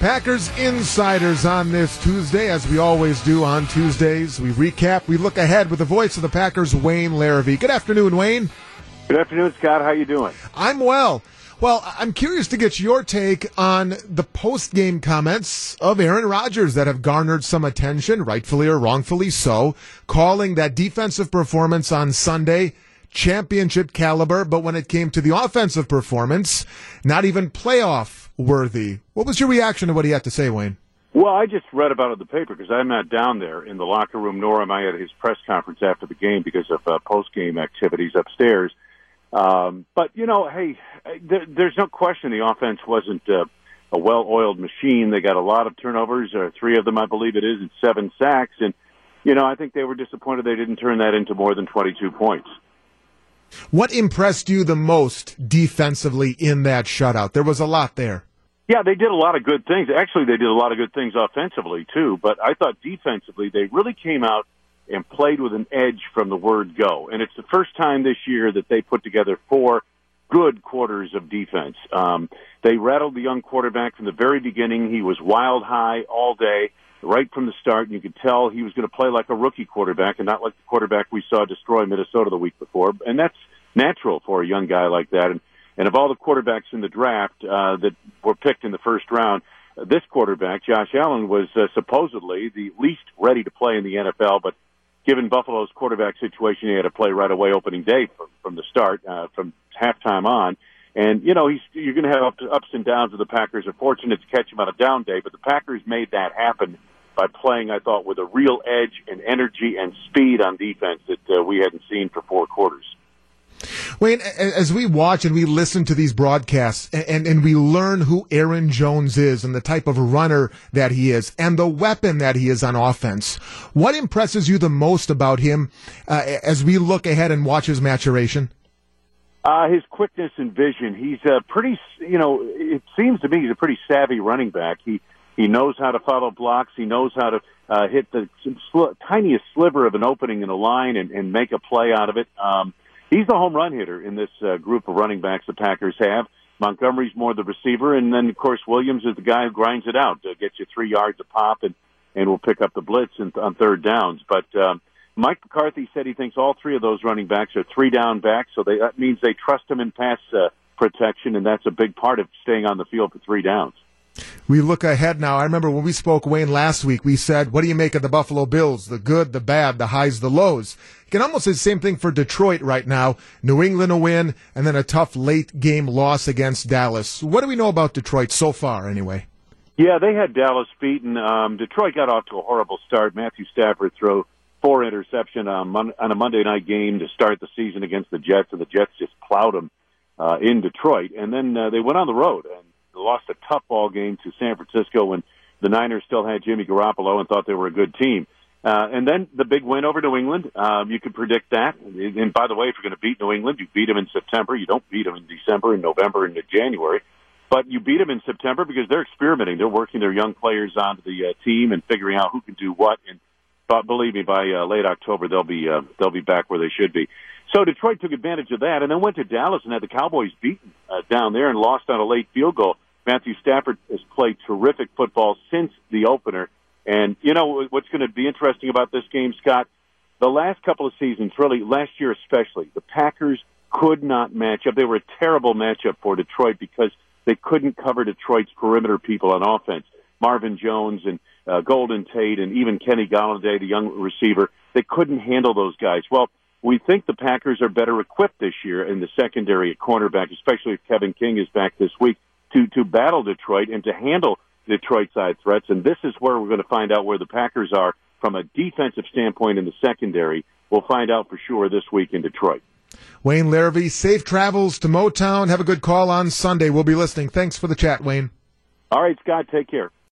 Packers Insiders on this Tuesday, as we always do on Tuesdays. We recap, we look ahead with the voice of the Packers, Wayne Larrivee. Good afternoon, Wayne. Good afternoon, Scott. How you doing? I'm well. Well, I'm curious to get your take on the post-game comments of Aaron Rodgers that have garnered some attention, rightfully or wrongfully so, calling that defensive performance on Sunday championship caliber, but when it came to the offensive performance, not even playoff worthy. What was your reaction to what he had to say, Wayne? Well, I just read about it in the paper because I'm not down there in the locker room, nor am I at his press conference after the game because of uh, post-game activities upstairs. Um, but you know, hey, there, there's no question the offense wasn't uh, a well-oiled machine. They got a lot of turnovers, or three of them, I believe it is, and seven sacks. And you know, I think they were disappointed they didn't turn that into more than 22 points. What impressed you the most defensively in that shutout? There was a lot there. Yeah, they did a lot of good things. Actually, they did a lot of good things offensively too. But I thought defensively they really came out and played with an edge from the word go. And it's the first time this year that they put together four good quarters of defense. Um, they rattled the young quarterback from the very beginning. He was wild high all day, right from the start. And you could tell he was going to play like a rookie quarterback and not like the quarterback we saw destroy Minnesota the week before. And that's natural for a young guy like that. And, and of all the quarterbacks in the draft uh, that were picked in the first round, uh, this quarterback, Josh Allen, was uh, supposedly the least ready to play in the NFL, but given Buffalo's quarterback situation, he had to play right away opening day from, from the start, uh, from halftime on. And, you know, he's, you're going to have ups and downs, and the Packers are fortunate to catch him on a down day, but the Packers made that happen by playing, I thought, with a real edge and energy and speed on defense that uh, we hadn't seen for four quarters. Wayne, as we watch and we listen to these broadcasts and, and we learn who Aaron Jones is and the type of runner that he is and the weapon that he is on offense, what impresses you the most about him uh, as we look ahead and watch his maturation? Uh, his quickness and vision. He's a pretty, you know, it seems to me he's a pretty savvy running back. He he knows how to follow blocks. He knows how to uh, hit the sl- tiniest sliver of an opening in a line and, and make a play out of it. Um, he's the home run hitter in this uh, group of running backs the Packers have. Montgomery's more the receiver, and then of course Williams is the guy who grinds it out, uh, gets you three yards a pop, and and will pick up the blitz in, on third downs. But um, Mike McCarthy said he thinks all three of those running backs are three down backs, so they, that means they trust him in pass uh, protection, and that's a big part of staying on the field for three downs. We look ahead now. I remember when we spoke, Wayne, last week, we said, what do you make of the Buffalo Bills? The good, the bad, the highs, the lows. You can almost say the same thing for Detroit right now. New England a win, and then a tough late game loss against Dallas. What do we know about Detroit so far, anyway? Yeah, they had Dallas beaten. Um, Detroit got off to a horrible start. Matthew Stafford threw four interception on, on a Monday night game to start the season against the Jets, and the Jets just plowed them uh, in Detroit. And then uh, they went on the road and lost a tough ball game to San Francisco when the Niners still had Jimmy Garoppolo and thought they were a good team. Uh, and then the big win over New England. Um, you could predict that. And by the way, if you're going to beat New England, you beat them in September. You don't beat them in December and November and January. But you beat them in September because they're experimenting. They're working their young players onto the uh, team and figuring out who can do what. And but believe me, by uh, late October they'll be uh, they'll be back where they should be. So Detroit took advantage of that, and then went to Dallas and had the Cowboys beaten uh, down there and lost on a late field goal. Matthew Stafford has played terrific football since the opener. And you know what's going to be interesting about this game, Scott? The last couple of seasons, really last year especially, the Packers could not match up. They were a terrible matchup for Detroit because they couldn't cover Detroit's perimeter people on offense. Marvin Jones and uh, Golden Tate and even Kenny Golladay, the young receiver, they couldn't handle those guys. Well, we think the Packers are better equipped this year in the secondary at cornerback, especially if Kevin King is back this week to to battle Detroit and to handle Detroit side threats. And this is where we're going to find out where the Packers are from a defensive standpoint in the secondary. We'll find out for sure this week in Detroit. Wayne Larrivee, safe travels to Motown. Have a good call on Sunday. We'll be listening. Thanks for the chat, Wayne. All right, Scott. Take care.